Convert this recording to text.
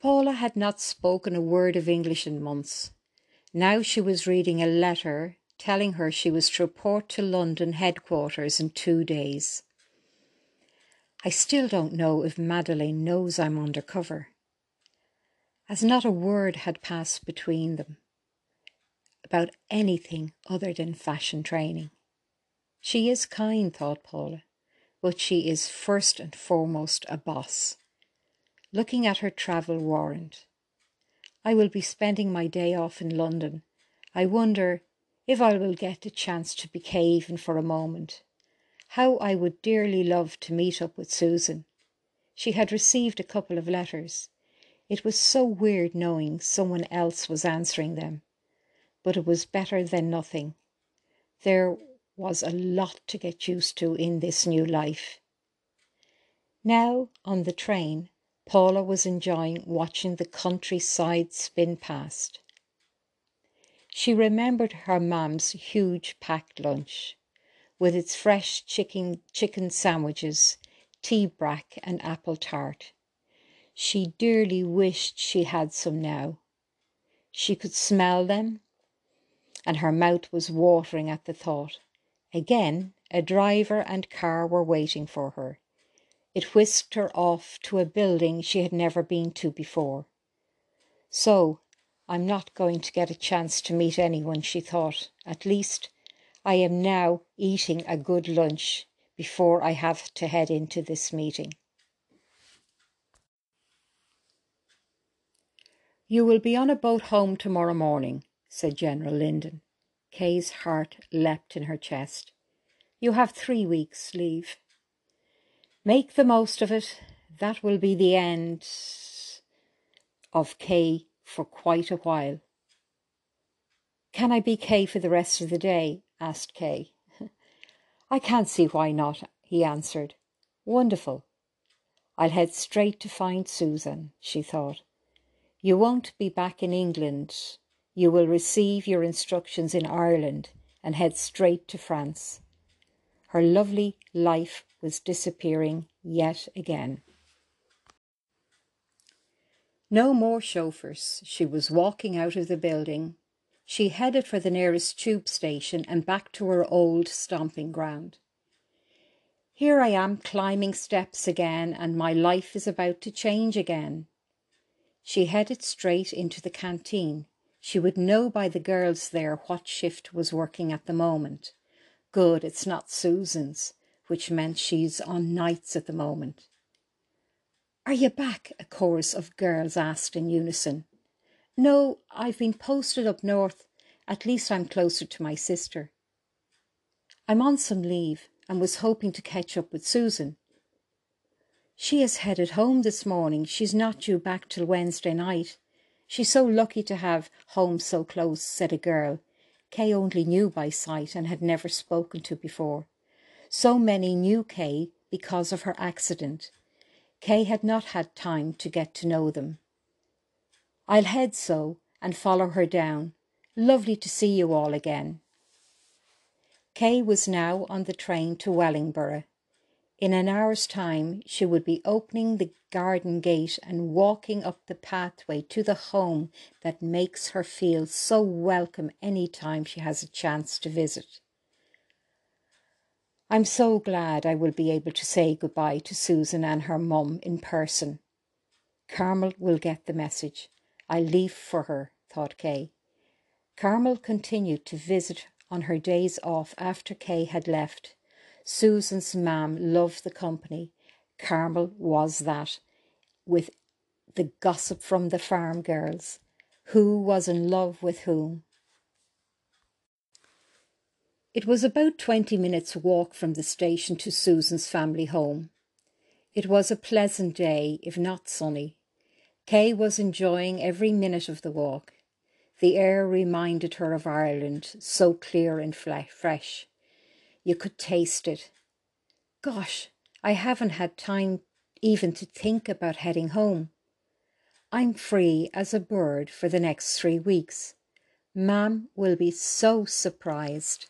Paula had not spoken a word of English in months. Now she was reading a letter telling her she was to report to London headquarters in two days. I still don't know if Madeleine knows I'm undercover. As not a word had passed between them about anything other than fashion training. She is kind, thought Paula, but she is first and foremost a boss. Looking at her travel warrant, I will be spending my day off in London. I wonder if I will get the chance to be even for a moment. How I would dearly love to meet up with Susan. She had received a couple of letters. It was so weird knowing someone else was answering them, but it was better than nothing. There was a lot to get used to in this new life. Now, on the train, Paula was enjoying watching the countryside spin past. She remembered her mam's huge packed lunch, with its fresh chicken, chicken sandwiches, tea brack, and apple tart. She dearly wished she had some now. She could smell them, and her mouth was watering at the thought. Again, a driver and car were waiting for her. It whisked her off to a building she had never been to before. So I'm not going to get a chance to meet anyone, she thought. At least I am now eating a good lunch before I have to head into this meeting. You will be on a boat home tomorrow morning, said General Linden. Kay's heart leapt in her chest. You have three weeks' leave. Make the most of it. That will be the end of Kay for quite a while. Can I be Kay for the rest of the day? asked Kay. I can't see why not, he answered. Wonderful. I'll head straight to find Susan, she thought. You won't be back in England. You will receive your instructions in Ireland and head straight to France. Her lovely life was disappearing yet again. No more chauffeurs. She was walking out of the building. She headed for the nearest tube station and back to her old stomping ground. Here I am climbing steps again, and my life is about to change again. She headed straight into the canteen. She would know by the girls there what shift was working at the moment. Good, it's not Susan's, which meant she's on nights at the moment. Are you back? a chorus of girls asked in unison. No, I've been posted up north. At least I'm closer to my sister. I'm on some leave and was hoping to catch up with Susan. She has headed home this morning. She's not due back till Wednesday night. She's so lucky to have home so close, said a girl Kay only knew by sight and had never spoken to before. So many knew Kay because of her accident. Kay had not had time to get to know them. I'll head so and follow her down. Lovely to see you all again. Kay was now on the train to Wellingborough. In an hour's time she would be opening the garden gate and walking up the pathway to the home that makes her feel so welcome any time she has a chance to visit. I'm so glad I will be able to say goodbye to Susan and her mum in person. Carmel will get the message. I'll leave for her, thought Kay. Carmel continued to visit on her days off after Kay had left. Susan's mam loved the company. Carmel was that, with the gossip from the farm girls. Who was in love with whom? It was about twenty minutes' walk from the station to Susan's family home. It was a pleasant day, if not sunny. Kay was enjoying every minute of the walk. The air reminded her of Ireland, so clear and fresh. You could taste it. Gosh, I haven't had time even to think about heading home. I'm free as a bird for the next three weeks. Mam will be so surprised.